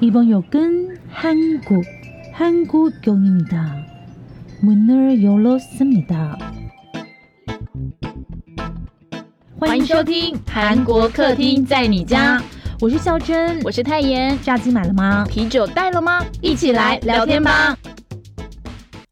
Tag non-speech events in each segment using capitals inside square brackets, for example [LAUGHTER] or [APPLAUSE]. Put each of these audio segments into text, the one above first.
이번 역은 한국, 한국역입니다. 문을 열었습니다. 欢迎收听韩国客厅在你家，我是孝珍，我是泰妍。炸鸡买了吗？啤酒带了吗？一起来聊天吧。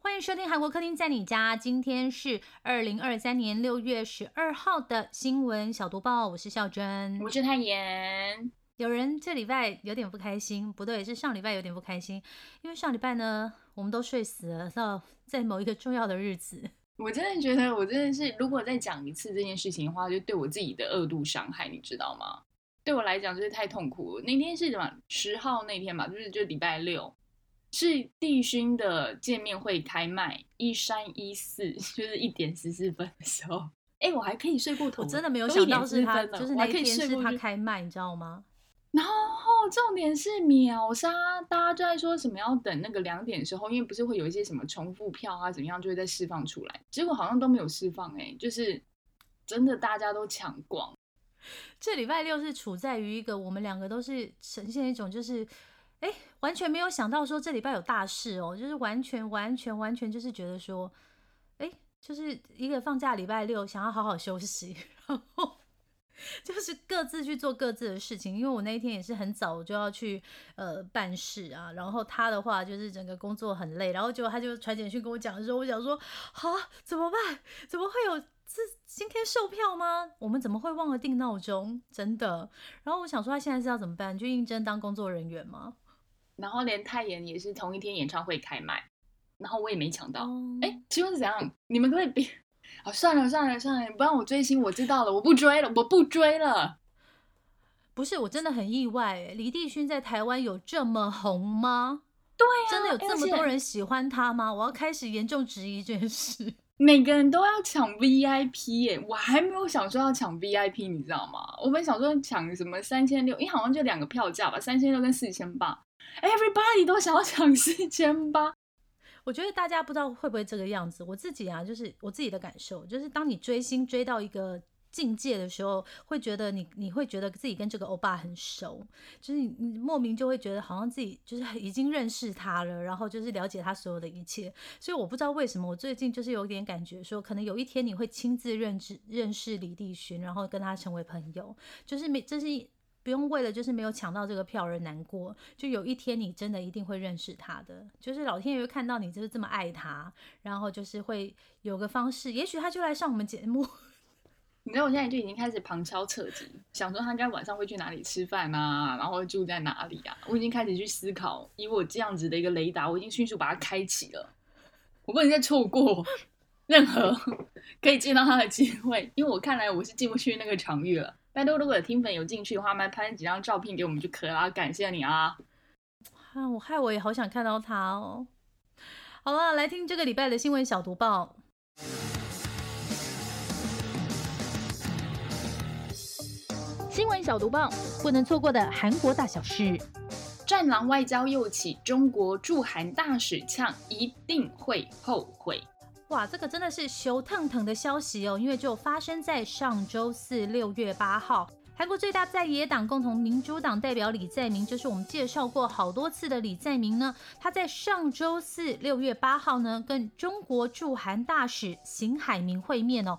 欢迎收听韩国客厅在你家，今天是二零二三年六月十二号的新闻小读报，我是孝珍，我是泰妍。 有人这礼拜有点不开心，不对，是上礼拜有点不开心，因为上礼拜呢，我们都睡死了，到在某一个重要的日子。我真的觉得，我真的是，如果再讲一次这件事情的话，就对我自己的二度伤害，你知道吗？对我来讲，就是太痛苦了。那天是什么？十号那天吧，就是就礼拜六，是帝勋的见面会开麦，一三一四，[LAUGHS] 就是一点十四分的时候。哎，我还可以睡过头，我真的没有想到是他，就是那天是他开麦，你知道吗？然后重点是秒杀，大家就在说什么要等那个两点的时候，因为不是会有一些什么重复票啊，怎么样就会再释放出来。结果好像都没有释放，哎，就是真的大家都抢光。这礼拜六是处在于一个我们两个都是呈现一种就是，哎，完全没有想到说这礼拜有大事哦，就是完全完全完全就是觉得说，哎，就是一个放假礼拜六想要好好休息，[LAUGHS] 然后。[LAUGHS] 就是各自去做各自的事情，因为我那一天也是很早就要去呃办事啊，然后他的话就是整个工作很累，然后结果他就传简讯跟我讲的时候，我想说，好怎么办？怎么会有这今天售票吗？我们怎么会忘了定闹钟？真的。然后我想说他现在是要怎么办？就应征当工作人员吗？然后连泰妍也是同一天演唱会开卖，然后我也没抢到。哎，请问是怎样？你们可以别。啊，算了算了算了，你不让我追星，我知道了，我不追了，我不追了。不是，我真的很意外，李帝勋在台湾有这么红吗？对呀，真的有这么多人喜欢他吗？我要开始严重质疑这件事。[LAUGHS] 每个人都要抢 VIP 耶，我还没有想说要抢 VIP，你知道吗？我本想说抢什么三千六，因为好像就两个票价吧，三千六跟四千八，Everybody 都想要抢四千八。我觉得大家不知道会不会这个样子，我自己啊，就是我自己的感受，就是当你追星追到一个境界的时候，会觉得你你会觉得自己跟这个欧巴很熟，就是你莫名就会觉得好像自己就是 [LAUGHS] 已经认识他了，然后就是了解他所有的一切，所以我不知道为什么我最近就是有点感觉说，可能有一天你会亲自认知认识李帝勋，然后跟他成为朋友，就是没这是。不用为了就是没有抢到这个票而难过，就有一天你真的一定会认识他的，就是老天爷看到你就是这么爱他，然后就是会有个方式，也许他就来上我们节目。[LAUGHS] 你知道我现在就已经开始旁敲侧击，想说他应该晚上会去哪里吃饭啊，然后住在哪里啊？我已经开始去思考，以我这样子的一个雷达，我已经迅速把它开启了，我不能再错过任何 [LAUGHS] 可以见到他的机会，因为我看来我是进不去那个场域了。拜托，如果有听粉有进去的话，麦拍几张照片给我们就可以了，感谢你啊！啊，我害我也好想看到他哦。好了，来听这个礼拜的新闻小读报。新闻小读报，不能错过的韩国大小事。战狼外交又起，中国驻韩大使呛一定会后悔。哇，这个真的是熊腾腾的消息哦！因为就发生在上周四六月八号，韩国最大在野党共同民主党代表李在明，就是我们介绍过好多次的李在明呢，他在上周四六月八号呢，跟中国驻韩大使邢海明会面哦。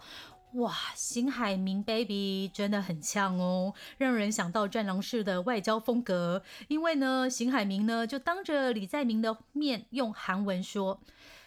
哇，邢海明 baby 真的很呛哦，让人想到战狼式的外交风格。因为呢，邢海明呢就当着李在明的面用韩文说。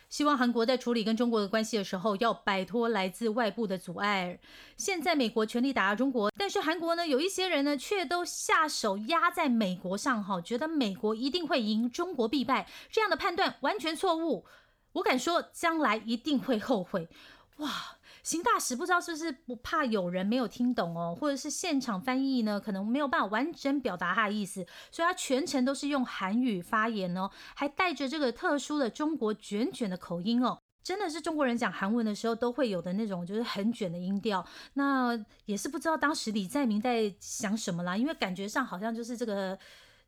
希望韩国在处理跟中国的关系的时候，要摆脱来自外部的阻碍。现在美国全力打压中国，但是韩国呢，有一些人呢，却都下手压在美国上，哈，觉得美国一定会赢，中国必败，这样的判断完全错误。我敢说，将来一定会后悔。哇！邢大使不知道是不是不怕有人没有听懂哦，或者是现场翻译呢，可能没有办法完整表达他的意思，所以他全程都是用韩语发言哦，还带着这个特殊的中国卷卷的口音哦，真的是中国人讲韩文的时候都会有的那种，就是很卷的音调。那也是不知道当时李在明在想什么啦，因为感觉上好像就是这个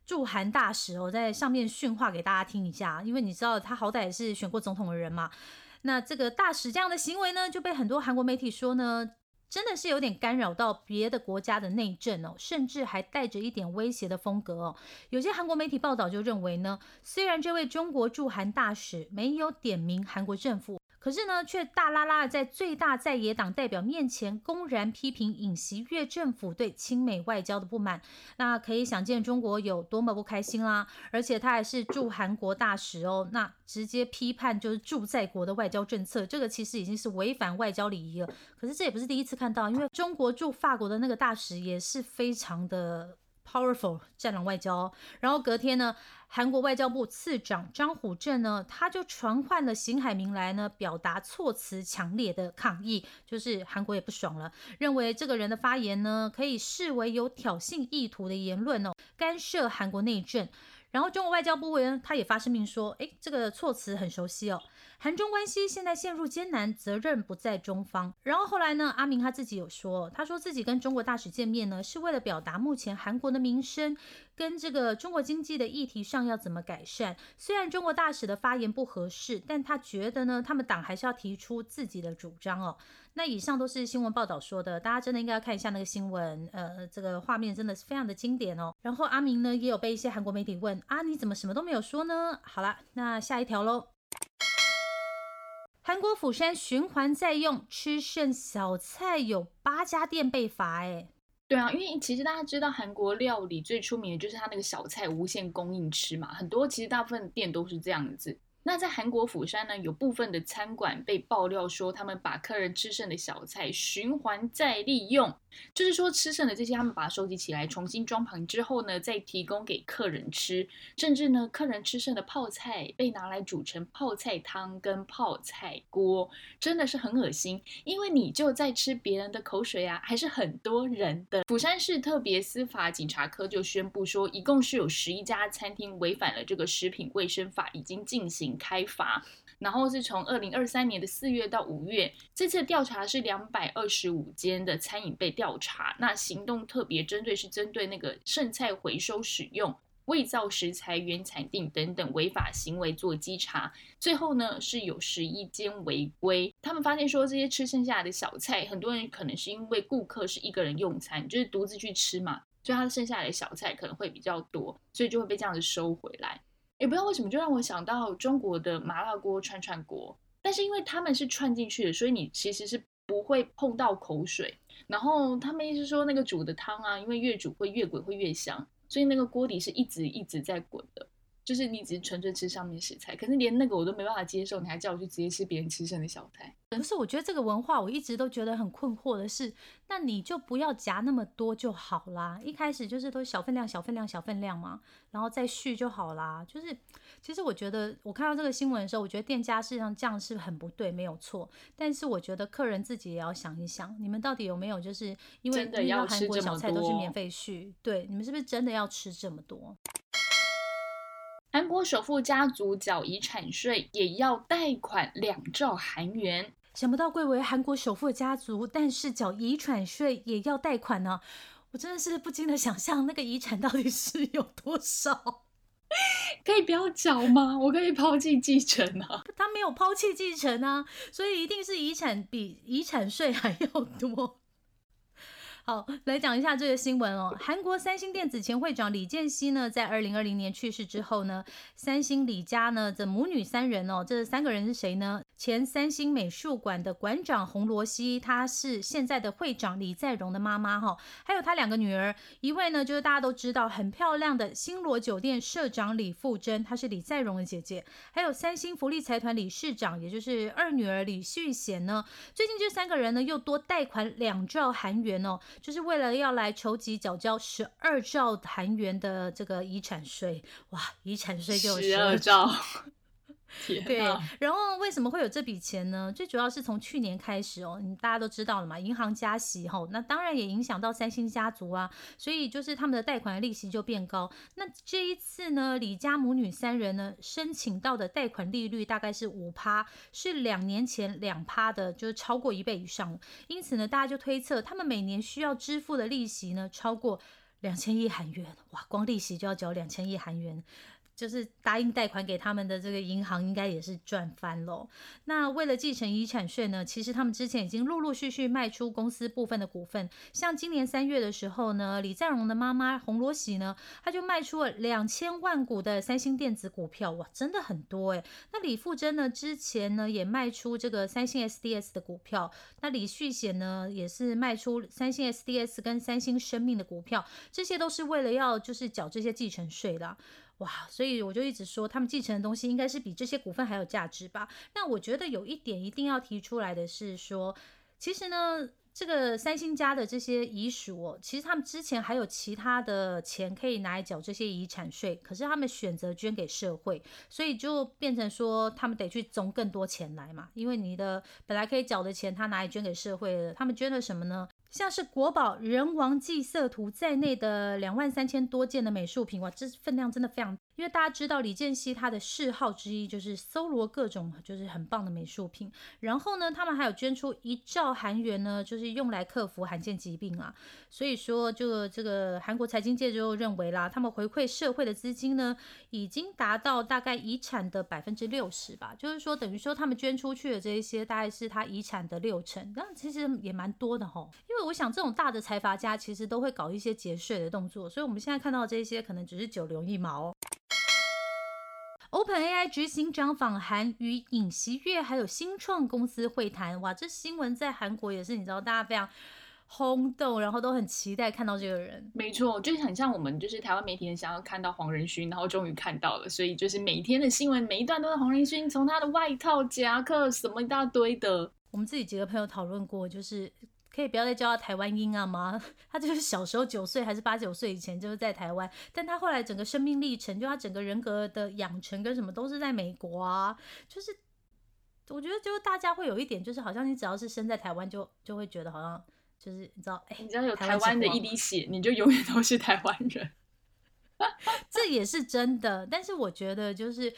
驻韩大使哦，在上面训话给大家听一下，因为你知道他好歹也是选过总统的人嘛。那这个大使这样的行为呢，就被很多韩国媒体说呢，真的是有点干扰到别的国家的内政哦，甚至还带着一点威胁的风格哦。有些韩国媒体报道就认为呢，虽然这位中国驻韩大使没有点名韩国政府。可是呢，却大拉拉在最大在野党代表面前公然批评尹锡悦政府对亲美外交的不满，那可以想见中国有多么不开心啦。而且他还是驻韩国大使哦，那直接批判就是驻在国的外交政策，这个其实已经是违反外交礼仪了。可是这也不是第一次看到，因为中国驻法国的那个大使也是非常的 powerful 战狼外交，然后隔天呢。韩国外交部次长张虎正呢，他就传唤了邢海明来呢，表达措辞强烈的抗议，就是韩国也不爽了，认为这个人的发言呢，可以视为有挑衅意图的言论哦，干涉韩国内政。然后中国外交部委员他也发声明说，哎，这个措辞很熟悉哦。韩中关系现在陷入艰难，责任不在中方。然后后来呢，阿明他自己有说，他说自己跟中国大使见面呢，是为了表达目前韩国的民生跟这个中国经济的议题上要怎么改善。虽然中国大使的发言不合适，但他觉得呢，他们党还是要提出自己的主张哦。那以上都是新闻报道说的，大家真的应该要看一下那个新闻，呃，这个画面真的是非常的经典哦。然后阿明呢，也有被一些韩国媒体问啊，你怎么什么都没有说呢？好了，那下一条喽。韩国釜山循环再用吃剩小菜有八家店被罚，哎，对啊，因为其实大家知道韩国料理最出名的就是它那个小菜无限供应吃嘛，很多其实大部分店都是这样子。那在韩国釜山呢，有部分的餐馆被爆料说，他们把客人吃剩的小菜循环再利用，就是说吃剩的这些，他们把它收集起来，重新装盘之后呢，再提供给客人吃。甚至呢，客人吃剩的泡菜被拿来煮成泡菜汤跟泡菜锅，真的是很恶心。因为你就在吃别人的口水啊，还是很多人的。釜山市特别司法警察科就宣布说，一共是有十一家餐厅违反了这个食品卫生法，已经进行。开罚，然后是从二零二三年的四月到五月，这次调查是两百二十五间的餐饮被调查。那行动特别针对是针对那个剩菜回收使用、伪造食材原产地等等违法行为做稽查。最后呢是有十一间违规，他们发现说这些吃剩下的小菜，很多人可能是因为顾客是一个人用餐，就是独自去吃嘛，所以他剩下来的小菜可能会比较多，所以就会被这样子收回来。也不知道为什么，就让我想到中国的麻辣锅串串锅，但是因为他们是串进去的，所以你其实是不会碰到口水。然后他们意思说，那个煮的汤啊，因为越煮会越滚会越香，所以那个锅底是一直一直在滚的。就是你只是纯粹吃上面食材，可是连那个我都没办法接受，你还叫我去直接吃别人吃剩的小菜？不是我觉得这个文化我一直都觉得很困惑的是，那你就不要夹那么多就好啦，一开始就是都小分量、小分量、小分量嘛，然后再续就好啦。就是其实我觉得我看到这个新闻的时候，我觉得店家事实上这样是很不对，没有错。但是我觉得客人自己也要想一想，你们到底有没有就是因为因为韩国小菜都是免费续，对，你们是不是真的要吃这么多？韩国首富家族缴遗产税也要贷款两兆韩元，想不到贵为韩国首富的家族，但是缴遗产税也要贷款呢？我真的是不禁的想象，那个遗产到底是有多少？可以不要缴吗？我可以抛弃继承啊！[LAUGHS] 他没有抛弃继承啊，所以一定是遗产比遗产税还要多。好，来讲一下这个新闻哦。韩国三星电子前会长李健熙呢，在二零二零年去世之后呢，三星李家呢这母女三人哦，这三个人是谁呢？前三星美术馆的馆长洪罗熙，她是现在的会长李在镕的妈妈哈，还有她两个女儿，一位呢就是大家都知道很漂亮的星罗酒店社长李富珍，她是李在镕的姐姐，还有三星福利财团理事长，也就是二女儿李旭贤呢。最近这三个人呢又多贷款两兆韩元哦。就是为了要来筹集缴交十二兆韩元的这个遗产税，哇，遗产税就十二兆。[LAUGHS] [LAUGHS] 对，然后为什么会有这笔钱呢？最主要是从去年开始哦，你大家都知道了嘛，银行加息吼，那当然也影响到三星家族啊，所以就是他们的贷款的利息就变高。那这一次呢，李家母女三人呢申请到的贷款利率大概是五趴，是两年前两趴的，就是超过一倍以上。因此呢，大家就推测他们每年需要支付的利息呢超过两千亿韩元，哇，光利息就要交两千亿韩元。就是答应贷款给他们的这个银行，应该也是赚翻喽。那为了继承遗产税呢，其实他们之前已经陆陆续续卖出公司部分的股份。像今年三月的时候呢，李在镕的妈妈洪罗喜呢，他就卖出了两千万股的三星电子股票，哇，真的很多诶。那李富珍呢，之前呢也卖出这个三星 SDS 的股票。那李旭贤呢，也是卖出三星 SDS 跟三星生命的股票，这些都是为了要就是缴这些继承税的。哇，所以我就一直说，他们继承的东西应该是比这些股份还有价值吧？那我觉得有一点一定要提出来的是说，其实呢，这个三星家的这些遗属哦，其实他们之前还有其他的钱可以拿来缴这些遗产税，可是他们选择捐给社会，所以就变成说他们得去总更多钱来嘛，因为你的本来可以缴的钱，他拿来捐给社会了，他们捐了什么呢？像是国宝人王祭色图在内的两万三千多件的美术品，哇，这分量真的非常。因为大家知道李健熙他的嗜好之一就是搜罗各种就是很棒的美术品，然后呢，他们还有捐出一兆韩元呢，就是用来克服罕见疾病啊。所以说，就这个韩国财经界就认为啦，他们回馈社会的资金呢，已经达到大概遗产的百分之六十吧。就是说，等于说他们捐出去的这一些，大概是他遗产的六成，那其实也蛮多的吼。因为我想，这种大的财阀家其实都会搞一些节税的动作，所以我们现在看到这些，可能只是九牛一毛。OpenAI 执行长访韩与尹锡悦还有新创公司会谈，哇，这新闻在韩国也是你知道，大家非常轰动，然后都很期待看到这个人。没错，就是很像我们就是台湾媒体人想要看到黄仁勋，然后终于看到了，所以就是每天的新闻每一段都是黄仁勋，从他的外套、夹克什么一大堆的。我们自己几个朋友讨论过，就是。可以不要再叫他台湾音啊吗？[LAUGHS] 他就是小时候九岁还是八九岁以前就是在台湾，但他后来整个生命历程，就他整个人格的养成跟什么都是在美国啊。就是我觉得，就是大家会有一点，就是好像你只要是生在台湾，就就会觉得好像就是你知道，哎，你知道有台湾的一滴血，你就永远都是台湾人。[LAUGHS] 这也是真的，但是我觉得就是。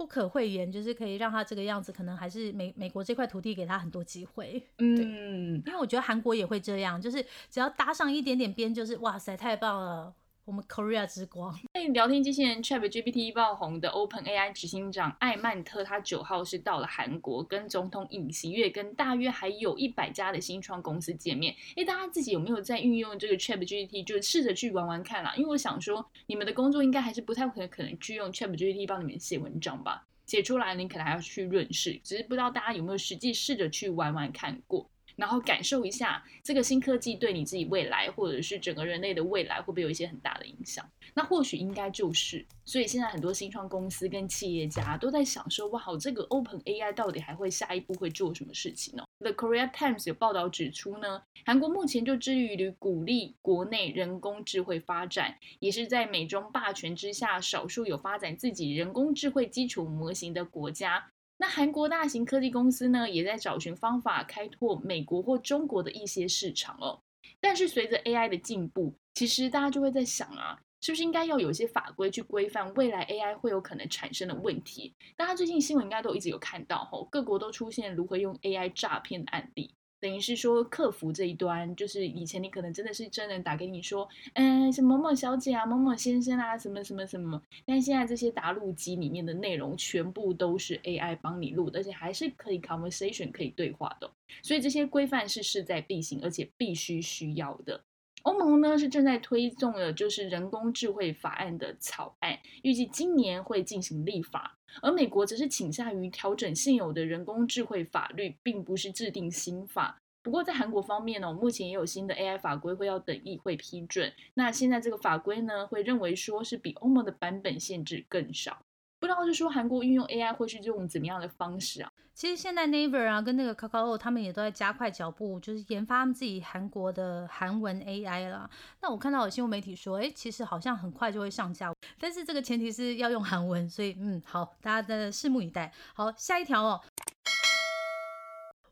不可讳言，就是可以让他这个样子，可能还是美美国这块土地给他很多机会。嗯，因为我觉得韩国也会这样，就是只要搭上一点点边，就是哇塞，太棒了。我们 Korea 之光。[LAUGHS] 被聊天机器人 Chat GPT 爆红的 Open AI 执行长艾曼特，他九号是到了韩国，跟总统尹锡悦跟大约还有一百家的新创公司见面。哎，大家自己有没有在运用这个 Chat GPT，就试着去玩玩看啦？因为我想说，你们的工作应该还是不太可能可能去用 Chat GPT 帮你们写文章吧？写出来你可能还要去润饰，只是不知道大家有没有实际试着去玩玩看过。然后感受一下这个新科技对你自己未来，或者是整个人类的未来，会不会有一些很大的影响？那或许应该就是。所以现在很多新创公司跟企业家都在想说，哇，这个 Open AI 到底还会下一步会做什么事情呢？The Korea Times 有报道指出呢，韩国目前就致力于鼓励国内人工智慧发展，也是在美中霸权之下少数有发展自己人工智慧基础模型的国家。那韩国大型科技公司呢，也在找寻方法开拓美国或中国的一些市场哦。但是随着 AI 的进步，其实大家就会在想啊，是不是应该要有一些法规去规范未来 AI 会有可能产生的问题？大家最近新闻应该都一直有看到吼，各国都出现如何用 AI 诈骗的案例。等于是说，客服这一端，就是以前你可能真的是真人打给你说，嗯，什么某某小姐啊，某某先生啊，什么什么什么，但现在这些答录机里面的内容全部都是 AI 帮你录，而且还是可以 conversation 可以对话的，所以这些规范是势在必行，而且必须需要的。欧盟呢是正在推动的，就是人工智慧法案的草案，预计今年会进行立法。而美国则是倾向于调整现有的人工智慧法律，并不是制定新法。不过在韩国方面呢，目前也有新的 AI 法规会要等议会批准。那现在这个法规呢，会认为说是比欧盟的版本限制更少。不知道是说韩国运用 AI 会是用怎么样的方式啊？其实现在 Naver 啊跟那个 Kakao 他们也都在加快脚步，就是研发他们自己韩国的韩文 AI 了。那我看到有新闻媒体说，哎，其实好像很快就会上架，但是这个前提是要用韩文，所以嗯，好，大家的拭目以待。好，下一条哦，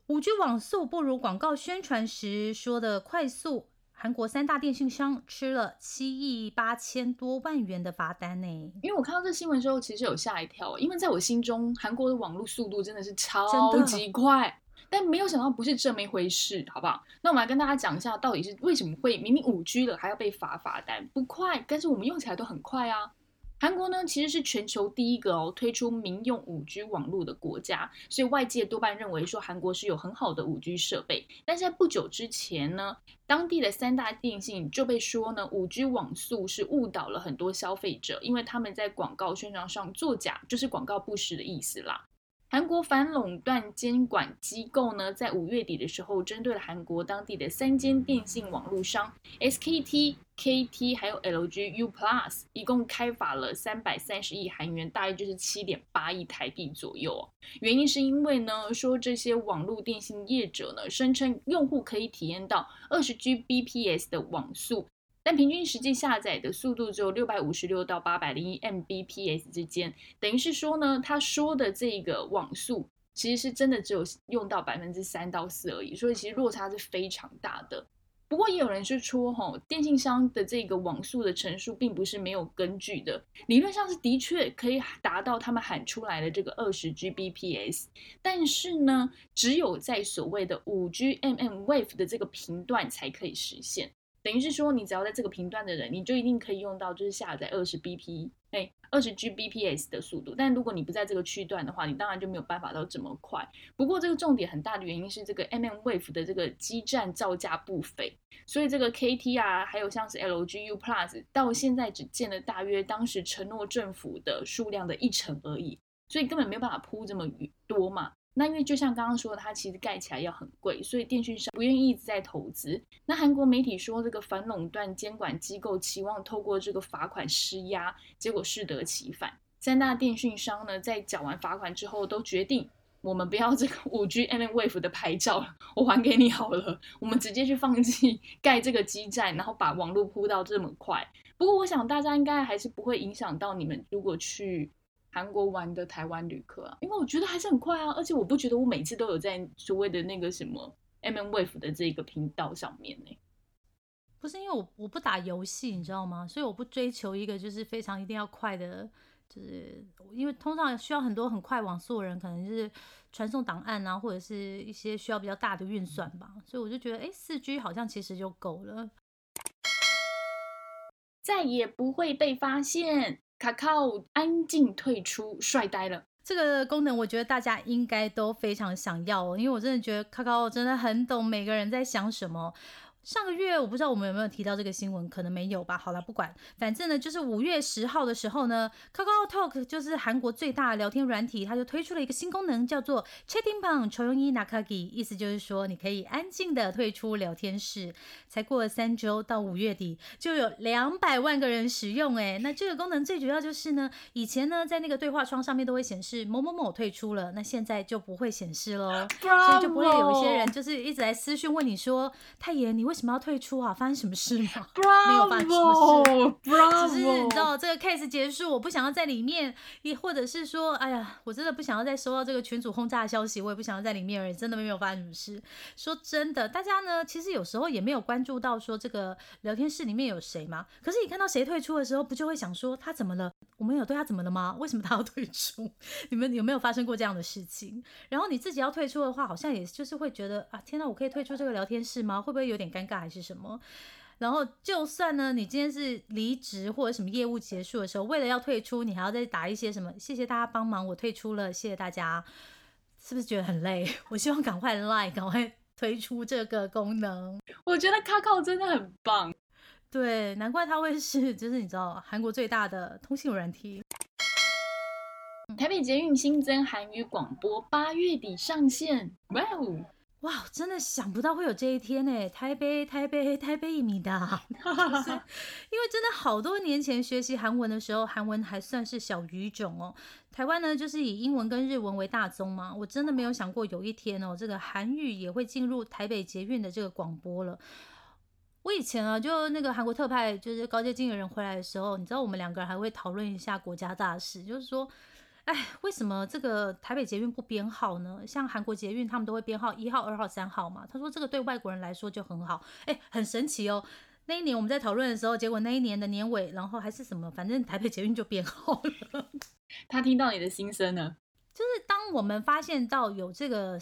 五 G 网速不如广告宣传时说的快速。韩国三大电信商吃了七亿八千多万元的罚单呢。因为我看到这新闻之后，其实有吓一跳，因为在我心中，韩国的网络速度真的是超级快，但没有想到不是这么一回事，好不好？那我们来跟大家讲一下，到底是为什么会明明五 G 了还要被罚罚单？不快，但是我们用起来都很快啊。韩国呢，其实是全球第一个哦推出民用五 G 网络的国家，所以外界多半认为说韩国是有很好的五 G 设备。但是在不久之前呢，当地的三大电信就被说呢，五 G 网速是误导了很多消费者，因为他们在广告宣传上作假，就是广告不实的意思啦。韩国反垄断监管机构呢，在五月底的时候，针对了韩国当地的三间电信网络商 SKT、KT 还有 LG U Plus，一共开罚了三百三十亿韩元，大约就是七点八亿台币左右。原因是因为呢，说这些网络电信业者呢，声称用户可以体验到二十 Gbps 的网速。但平均实际下载的速度只有六百五十六到八百零一 Mbps 之间，等于是说呢，他说的这个网速其实是真的只有用到百分之三到四而已，所以其实落差是非常大的。不过也有人是说，哈，电信商的这个网速的陈述并不是没有根据的，理论上是的确可以达到他们喊出来的这个二十 Gbps，但是呢，只有在所谓的五 G mm wave 的这个频段才可以实现。等于是说，你只要在这个频段的人，你就一定可以用到，就是下载二十 bp，哎，二十 gbps 的速度。但如果你不在这个区段的话，你当然就没有办法到这么快。不过这个重点很大的原因是这个 mm wave 的这个基站造价不菲，所以这个 kt 啊，还有像是 lg u plus，到现在只建了大约当时承诺政府的数量的一成而已，所以根本没有办法铺这么多嘛。那因为就像刚刚说的，它其实盖起来要很贵，所以电讯商不愿意一直在投资。那韩国媒体说，这个反垄断监管机构期望透过这个罚款施压，结果适得其反。三大电讯商呢，在缴完罚款之后，都决定我们不要这个五 G M Wave 的牌照了，我还给你好了，我们直接去放弃盖这个基站，然后把网络铺到这么快。不过我想大家应该还是不会影响到你们，如果去。韩国玩的台湾旅客啊，因为我觉得还是很快啊，而且我不觉得我每次都有在所谓的那个什么 M M Wave 的这个频道上面呢。不是因为我我不打游戏，你知道吗？所以我不追求一个就是非常一定要快的，就是因为通常需要很多很快网速的人，可能就是传送档案啊，或者是一些需要比较大的运算吧。所以我就觉得，哎，四 G 好像其实就够了，再也不会被发现。卡卡安静退出，帅呆了。这个功能我觉得大家应该都非常想要，因为我真的觉得卡卡真的很懂每个人在想什么。上个月我不知道我们有没有提到这个新闻，可能没有吧。好了，不管，反正呢，就是五月十号的时候呢，Kakao Talk 就是韩国最大的聊天软体，它就推出了一个新功能，叫做 Chatting Bang Choyongi Nakagi，意思就是说你可以安静的退出聊天室。才过了三周，到五月底就有两百万个人使用。哎，那这个功能最主要就是呢，以前呢在那个对话窗上面都会显示某某某退出了，那现在就不会显示喽，所以就不会有一些人就是一直来私讯问你说，太爷你为什么要退出啊？发生什么事吗？没有发生什么事，只是你知道这个 case 结束，我不想要在里面，也或者是说，哎呀，我真的不想要再收到这个群主轰炸的消息，我也不想要在里面而已，真的没有发生什么事。[LAUGHS] 说真的，大家呢其实有时候也没有关注到说这个聊天室里面有谁嘛？可是你看到谁退出的时候，不就会想说他怎么了？我们有对他怎么了吗？[LAUGHS] 为什么他要退出？你们有没有发生过这样的事情？然后你自己要退出的话，好像也就是会觉得啊，天哪，我可以退出这个聊天室吗？会不会有点尴尬还是什么？然后就算呢，你今天是离职或者什么业务结束的时候，为了要退出，你还要再打一些什么？谢谢大家帮忙，我退出了，谢谢大家，是不是觉得很累？[LAUGHS] 我希望赶快 like，赶快推出这个功能。我觉得卡卡真的很棒。对，难怪它会是，就是你知道，韩国最大的通信软体。台北捷运新增韩语广播，八月底上线。哇哦，哇，真的想不到会有这一天呢！台北，台北，台北一米的，[LAUGHS] 因为真的好多年前学习韩文的时候，韩文还算是小语种哦。台湾呢，就是以英文跟日文为大宗嘛。我真的没有想过有一天哦，这个韩语也会进入台北捷运的这个广播了。我以前啊，就那个韩国特派，就是高阶经理人回来的时候，你知道我们两个人还会讨论一下国家大事，就是说，哎，为什么这个台北捷运不编号呢？像韩国捷运他们都会编号一号、二号、三号嘛。他说这个对外国人来说就很好，哎，很神奇哦。那一年我们在讨论的时候，结果那一年的年尾，然后还是什么，反正台北捷运就编号了。[LAUGHS] 他听到你的心声呢，[LAUGHS] 就是当我们发现到有这个。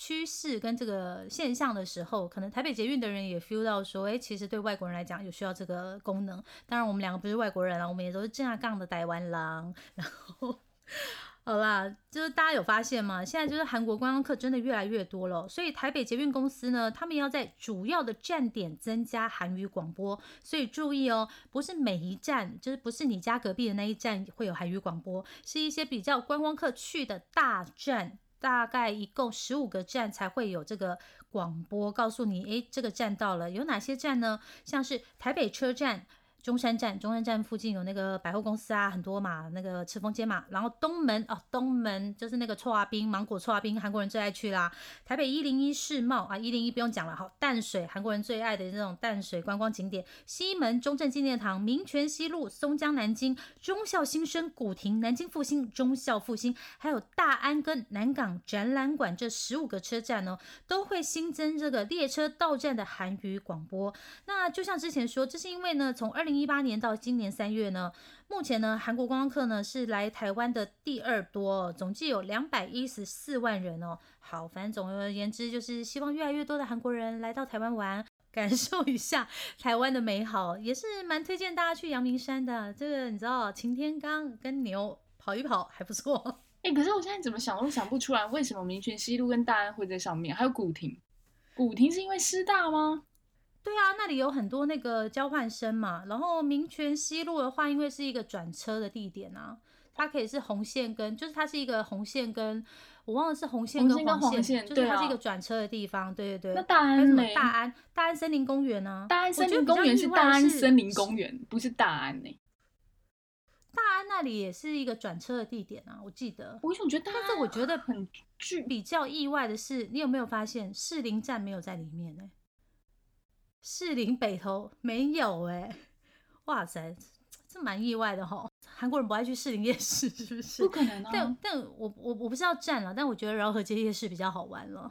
趋势跟这个现象的时候，可能台北捷运的人也 feel 到说，哎，其实对外国人来讲有需要这个功能。当然，我们两个不是外国人啊，我们也都是正下杠的台湾狼。然后。[LAUGHS] 好啦，就是大家有发现吗？现在就是韩国观光客真的越来越多了，所以台北捷运公司呢，他们要在主要的站点增加韩语广播。所以注意哦，不是每一站，就是不是你家隔壁的那一站会有韩语广播，是一些比较观光客去的大站，大概一共十五个站才会有这个广播，告诉你，诶，这个站到了，有哪些站呢？像是台北车站。中山站，中山站附近有那个百货公司啊，很多嘛，那个赤峰街嘛。然后东门哦，东门就是那个臭阿冰芒果臭阿冰，韩国人最爱去啦。台北一零一世贸啊，一零一不用讲了哈。淡水韩国人最爱的这种淡水观光景点。西门中正纪念堂、民权西路、松江南京、忠孝新生、古亭、南京复兴、忠孝复兴，还有大安跟南港展览馆这十五个车站呢，都会新增这个列车到站的韩语广播。那就像之前说，这是因为呢，从二零一八年到今年三月呢，目前呢，韩国观光客呢是来台湾的第二多，总计有两百一十四万人哦。好，反正总而言之，就是希望越来越多的韩国人来到台湾玩，[LAUGHS] 感受一下台湾的美好，也是蛮推荐大家去阳明山的。这个你知道，擎天刚跟牛跑一跑还不错。[LAUGHS] 哎，可是我现在怎么想都想不出来，为什么民权西路跟大安会在上面，还有古亭？古亭是因为师大吗？对啊，那里有很多那个交换生嘛。然后民权西路的话，因为是一个转车的地点啊，它可以是红线跟，就是它是一个红线跟，我忘了是红线跟黄线，就是它是一个转车的地方。对对对。那大安呢？大安大安森林公园呢？大安森林公园是大安森林公园，不是大安呢。大安那里也是一个转车的地点啊，我记得。我总觉得，但是我觉得很比较意外的是，你有没有发现士林站没有在里面呢？士林北投没有哎，哇塞，这蛮意外的哈。韩国人不爱去士林夜市是不是？不可能啊！但但我我我不是要站了，但我觉得饶河街夜市比较好玩了。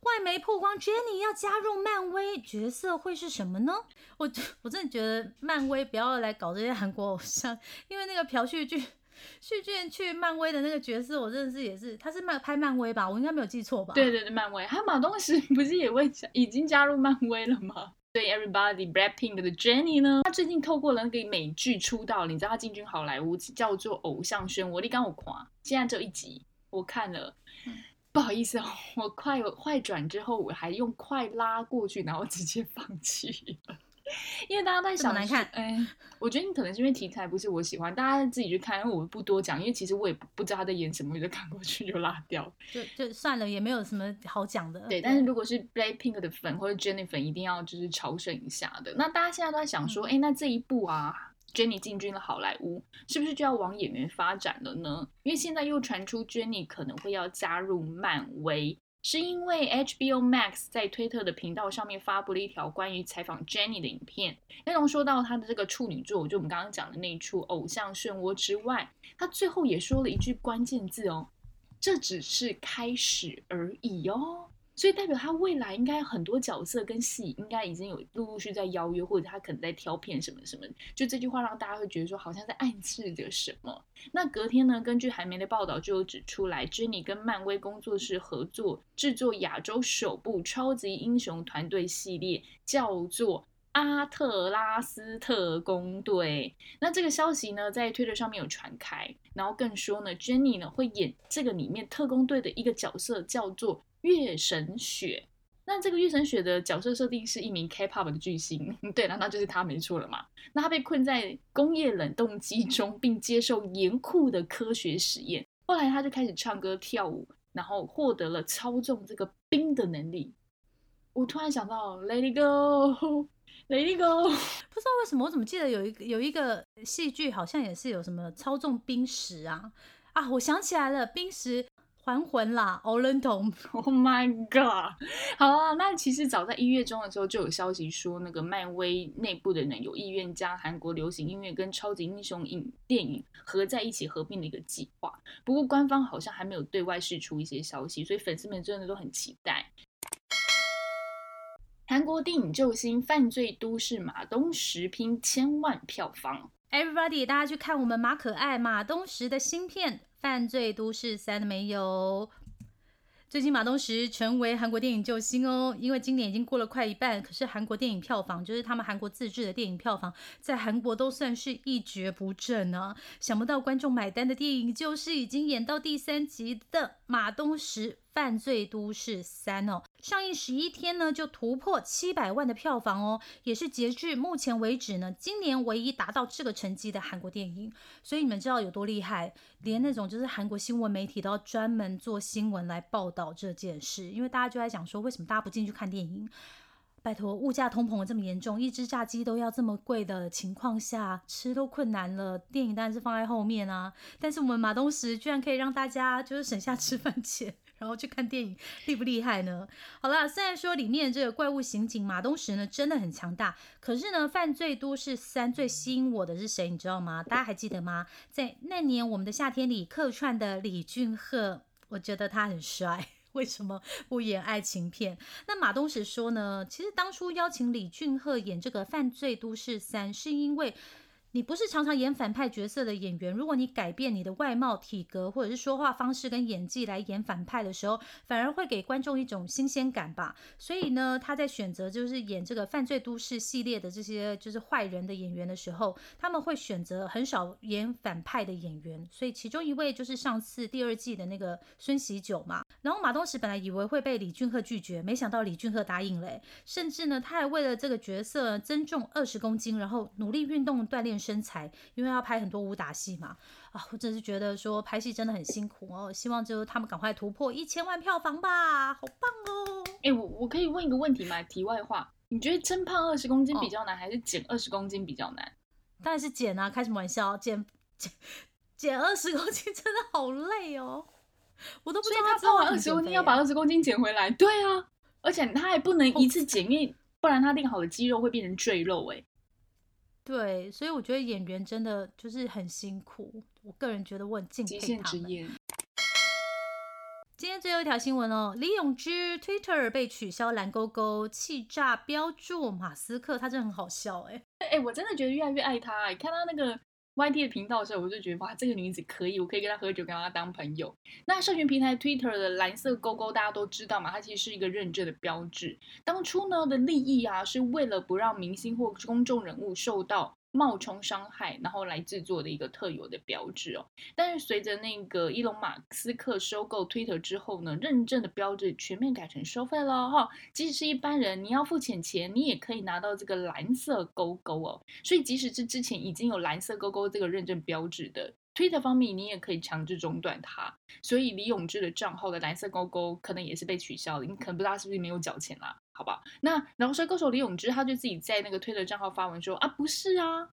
外媒曝光 Jenny 要加入漫威，角色会是什么呢？我我真的觉得漫威不要来搞这些韩国偶像，因为那个朴叙俊。旭俊去漫威的那个角色，我真的是也是，他是漫拍漫威吧？我应该没有记错吧？对对对，漫威。还有马东石不是也会已经加入漫威了吗？对，Everybody Blackpink 的 Jennie 呢？他最近透过了那个美剧出道，你知道他进军好莱坞叫做《偶像漩涡》，你刚我夸，现在只有一集，我看了，不好意思哦，我快快转之后我还用快拉过去，然后直接放弃了。因为大家在想，难看。哎，我觉得你可能是因为题材不是我喜欢，大家自己去看，因为我不多讲，因为其实我也不知道他在演什么，我就看过去就拉掉，就就算了，也没有什么好讲的。对，但是如果是 Blackpink 的粉或者 Jennie 粉，一定要就是朝圣一下的。那大家现在都在想说，哎，那这一部啊，Jennie 进军了好莱坞，是不是就要往演员发展了呢？因为现在又传出 Jennie 可能会要加入漫威。是因为 HBO Max 在推特的频道上面发布了一条关于采访 Jenny 的影片，内容说到她的这个处女座，就我们刚刚讲的那一处偶像漩涡之外，她最后也说了一句关键字哦，这只是开始而已哦。所以代表他未来应该很多角色跟戏应该已经有陆陆续在邀约，或者他可能在挑片什么什么。就这句话让大家会觉得说好像在暗示着什么。那隔天呢，根据韩媒的报道就有指出来，Jennie 跟漫威工作室合作制作亚洲首部超级英雄团队系列，叫做《阿特拉斯特工队》。那这个消息呢，在推特上面有传开，然后更说呢，Jennie 呢会演这个里面特工队的一个角色，叫做。月神雪，那这个月神雪的角色设定是一名 K-pop 的巨星，[LAUGHS] 对，难道就是他没错了嘛？那他被困在工业冷冻机中，并接受严酷的科学实验。后来他就开始唱歌跳舞，然后获得了操纵这个冰的能力。我突然想到，Let it go，Let it go，不知道为什么，我怎么记得有一个有一个戏剧，好像也是有什么操纵冰石啊啊！我想起来了，冰石。还魂啦，欧伦童！[LAUGHS] Oh my god！好啊，那其实早在一月中的时候就有消息说，那个漫威内部的人有意愿将韩国流行音乐跟超级英雄影电影合在一起合并的一个计划。不过官方好像还没有对外释出一些消息，所以粉丝们真的都很期待。韩国电影救星《犯罪都市》马东石拼千万票房，Everybody，大家去看我们马可爱马东石的新片。犯罪都市三没有，最近马东石成为韩国电影救星哦，因为今年已经过了快一半，可是韩国电影票房，就是他们韩国自制的电影票房，在韩国都算是一蹶不振啊。想不到观众买单的电影，就是已经演到第三集的马东石。犯罪都市三哦，上映十一天呢就突破七百万的票房哦，也是截至目前为止呢，今年唯一达到这个成绩的韩国电影。所以你们知道有多厉害，连那种就是韩国新闻媒体都要专门做新闻来报道这件事，因为大家就在讲说，为什么大家不进去看电影？拜托，物价通膨这么严重，一只炸鸡都要这么贵的情况下，吃都困难了，电影当然是放在后面啊。但是我们马东石居然可以让大家就是省下 [LAUGHS] 吃饭钱。然后去看电影，厉不厉害呢？好了，虽然说里面这个怪物刑警马东石呢真的很强大，可是呢，犯罪都市三最吸引我的是谁？你知道吗？大家还记得吗？在那年我们的夏天里客串的李俊赫，我觉得他很帅，[LAUGHS] 为什么不演爱情片？那马东石说呢，其实当初邀请李俊赫演这个犯罪都市三，是因为。你不是常常演反派角色的演员，如果你改变你的外貌、体格或者是说话方式跟演技来演反派的时候，反而会给观众一种新鲜感吧。所以呢，他在选择就是演这个犯罪都市系列的这些就是坏人的演员的时候，他们会选择很少演反派的演员。所以其中一位就是上次第二季的那个孙喜九嘛。然后马东石本来以为会被李俊赫拒绝，没想到李俊赫答应了，甚至呢，他还为了这个角色增重二十公斤，然后努力运动锻炼。身材，因为要拍很多武打戏嘛，啊，我真是觉得说拍戏真的很辛苦哦。希望就是他们赶快突破一千万票房吧，好棒哦！哎，我我可以问一个问题吗？题外话，你觉得增胖二十公斤比较难，还是减二十公斤比较难？当然是减啊！开什么玩笑？减减减二十公斤真的好累哦，我都不知道他胖完二十公斤要把二十公斤减回来。对啊，而且他还不能一次减，因为不然他练好的肌肉会变成赘肉哎。对，所以我觉得演员真的就是很辛苦。我个人觉得我很敬佩他们。今天最后一条新闻哦，李永芝 Twitter 被取消蓝勾勾，气炸标注马斯克，他真的很好笑哎哎，我真的觉得越来越爱他欸，看他那个。Y T 的频道的时候，我就觉得哇，这个女子可以，我可以跟她喝酒，跟她当朋友。那社群平台 Twitter 的蓝色勾勾，大家都知道嘛，它其实是一个认证的标志。当初呢的利益啊，是为了不让明星或公众人物受到。冒充伤害，然后来制作的一个特有的标志哦。但是随着那个伊隆马斯克收购 Twitter 之后呢，认证的标志全面改成收费了哈。即使是一般人，你要付钱钱，你也可以拿到这个蓝色勾勾哦。所以即使是之前已经有蓝色勾勾这个认证标志的。Twitter 方面，你也可以强制中断它，所以李永志的账号的蓝色勾勾可能也是被取消了。你可能不知道是不是没有缴钱啦？好吧，那饶舌歌手李永志他就自己在那个推特账号发文说啊，不是啊，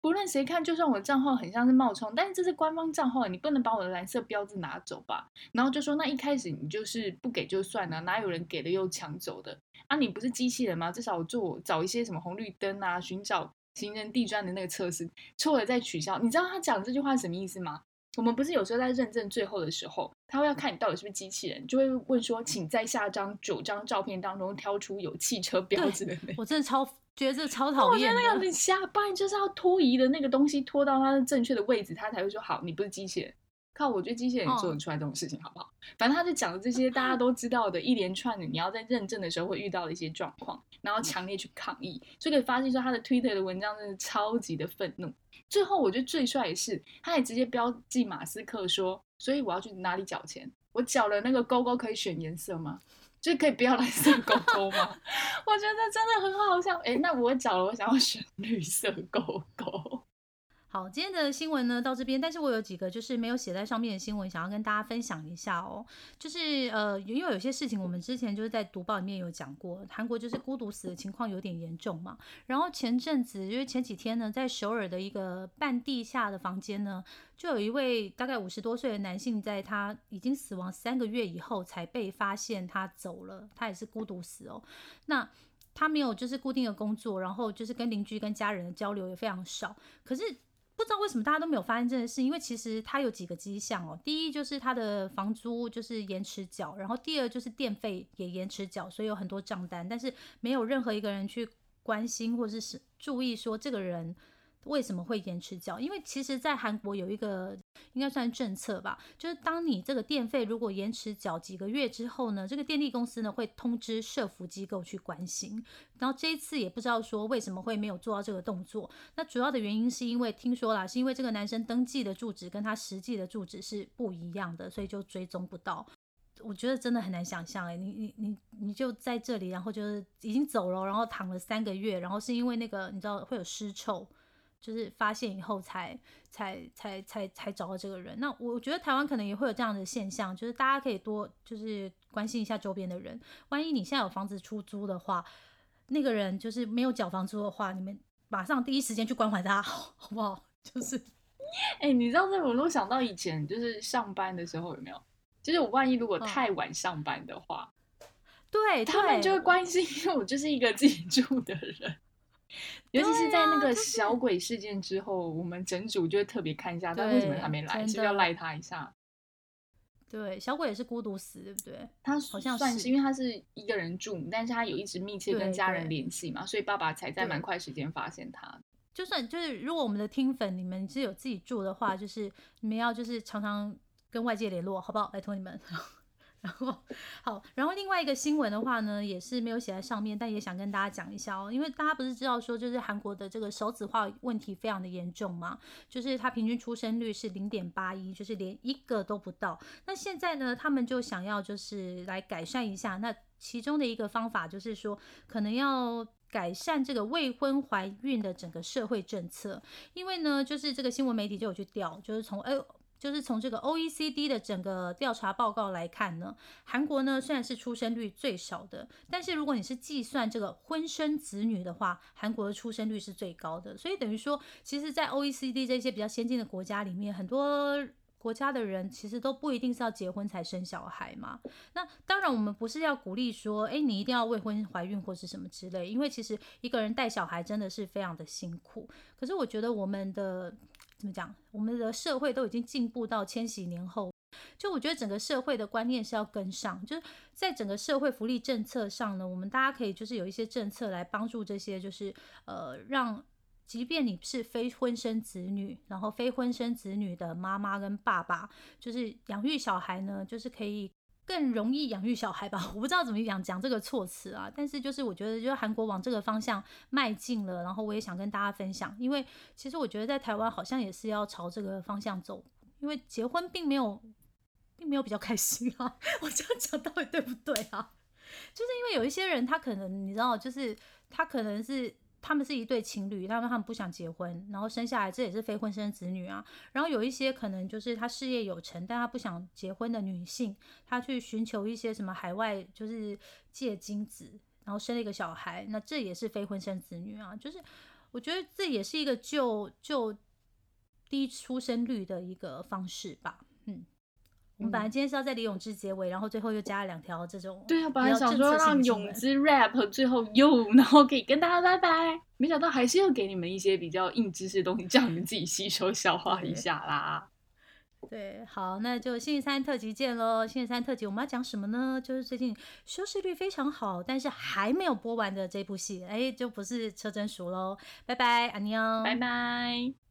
不论谁看，就算我的账号很像是冒充，但是这是官方账号，你不能把我的蓝色标志拿走吧？然后就说那一开始你就是不给就算了，哪有人给了又抢走的啊？你不是机器人吗？至少做找一些什么红绿灯啊，寻找。行人地砖的那个测试错了再取消，你知道他讲这句话什么意思吗？我们不是有时候在认证最后的时候，他会要看你到底是不是机器人，就会问说，请在下张九张照片当中挑出有汽车标志的那。我真的超觉得这 [LAUGHS] 超讨厌。我觉得那个你下班就是要拖移的那个东西拖到它的正确的位置，他才会说好，你不是机器人。靠，我觉得机器人也做得出来这种事情，好不好？反正他就讲了这些大家都知道的一连串的，你要在认证的时候会遇到的一些状况，然后强烈去抗议，所以可以发现说他的 Twitter 的文章真的超级的愤怒。最后我觉得最帅的是，他也直接标记马斯克说，所以我要去哪里缴钱？我缴了那个勾勾可以选颜色吗？就可以不要蓝色勾勾吗？[LAUGHS] 我觉得真的很好笑。哎，那我缴了，我想要选 [LAUGHS] 绿色勾勾。好，今天的新闻呢到这边，但是我有几个就是没有写在上面的新闻，想要跟大家分享一下哦。就是呃，因为有些事情我们之前就是在读报里面有讲过，韩国就是孤独死的情况有点严重嘛。然后前阵子，因为前几天呢，在首尔的一个半地下的房间呢，就有一位大概五十多岁的男性，在他已经死亡三个月以后才被发现他走了，他也是孤独死哦。那他没有就是固定的工作，然后就是跟邻居跟家人的交流也非常少，可是。不知道为什么大家都没有发现这件事，因为其实它有几个迹象哦。第一就是他的房租就是延迟缴，然后第二就是电费也延迟缴，所以有很多账单，但是没有任何一个人去关心或者是注意说这个人为什么会延迟缴。因为其实，在韩国有一个应该算政策吧，就是当你这个电费如果延迟缴几个月之后呢，这个电力公司呢会通知社服机构去关心。然后这一次也不知道说为什么会没有做到这个动作，那主要的原因是因为听说啦，是因为这个男生登记的住址跟他实际的住址是不一样的，所以就追踪不到。我觉得真的很难想象哎，你你你你就在这里，然后就是已经走了，然后躺了三个月，然后是因为那个你知道会有尸臭。就是发现以后才才才才才找到这个人。那我觉得台湾可能也会有这样的现象，就是大家可以多就是关心一下周边的人。万一你现在有房子出租的话，那个人就是没有缴房租的话，你们马上第一时间去关怀他，[LAUGHS] 好不好？[LAUGHS] 就是，哎，你知道这我都想到以前就是上班的时候有没有？就是我万一如果太晚上班的话，对他们就会关心，因为我就是一个自己住的人。尤其是在那个小鬼事件之后，我们整组就会特别看一下，他为什么他没来，是不是要赖他一下？对，小鬼也是孤独死，对不对？他好像算是因为他是一个人住，但是他有一直密切跟家人联系嘛，所以爸爸才在蛮快时间发现他。就算就是如果我们的听粉你们是有自己住的话，就是你们要就是常常跟外界联络，好不好？拜托你们。然后好，然后另外一个新闻的话呢，也是没有写在上面，但也想跟大家讲一下哦，因为大家不是知道说，就是韩国的这个少子化问题非常的严重嘛，就是它平均出生率是零点八一，就是连一个都不到。那现在呢，他们就想要就是来改善一下，那其中的一个方法就是说，可能要改善这个未婚怀孕的整个社会政策，因为呢，就是这个新闻媒体就有去调，就是从哎。就是从这个 O E C D 的整个调查报告来看呢，韩国呢虽然是出生率最少的，但是如果你是计算这个婚生子女的话，韩国的出生率是最高的。所以等于说，其实，在 O E C D 这些比较先进的国家里面，很多国家的人其实都不一定是要结婚才生小孩嘛。那当然，我们不是要鼓励说，哎，你一定要未婚怀孕或是什么之类，因为其实一个人带小孩真的是非常的辛苦。可是我觉得我们的。怎么讲？我们的社会都已经进步到千禧年后，就我觉得整个社会的观念是要跟上，就是在整个社会福利政策上呢，我们大家可以就是有一些政策来帮助这些，就是呃，让即便你是非婚生子女，然后非婚生子女的妈妈跟爸爸，就是养育小孩呢，就是可以。更容易养育小孩吧，[LAUGHS] 我不知道怎么讲讲这个措辞啊，但是就是我觉得，就是韩国往这个方向迈进了，然后我也想跟大家分享，因为其实我觉得在台湾好像也是要朝这个方向走，因为结婚并没有，并没有比较开心啊，[LAUGHS] 我这样讲到底对不对啊？[LAUGHS] 就是因为有一些人他可能你知道，就是他可能是。他们是一对情侣，他们他们不想结婚，然后生下来这也是非婚生子女啊。然后有一些可能就是他事业有成，但他不想结婚的女性，她去寻求一些什么海外就是借精子，然后生了一个小孩，那这也是非婚生子女啊。就是我觉得这也是一个救救低出生率的一个方式吧。嗯。我们本来今天是要在李永志结尾，然后最后又加了两条这种。对啊，本来想说让永志 rap，最后又然后可以跟大家拜拜，没想到还是要给你们一些比较硬知识的东西，叫你们自己吸收消化一下啦。[LAUGHS] 对，好，那就星期三特辑见喽！星期三特辑我们要讲什么呢？就是最近收视率非常好，但是还没有播完的这部戏，哎，就不是车真熟喽。拜拜，安妞，拜拜。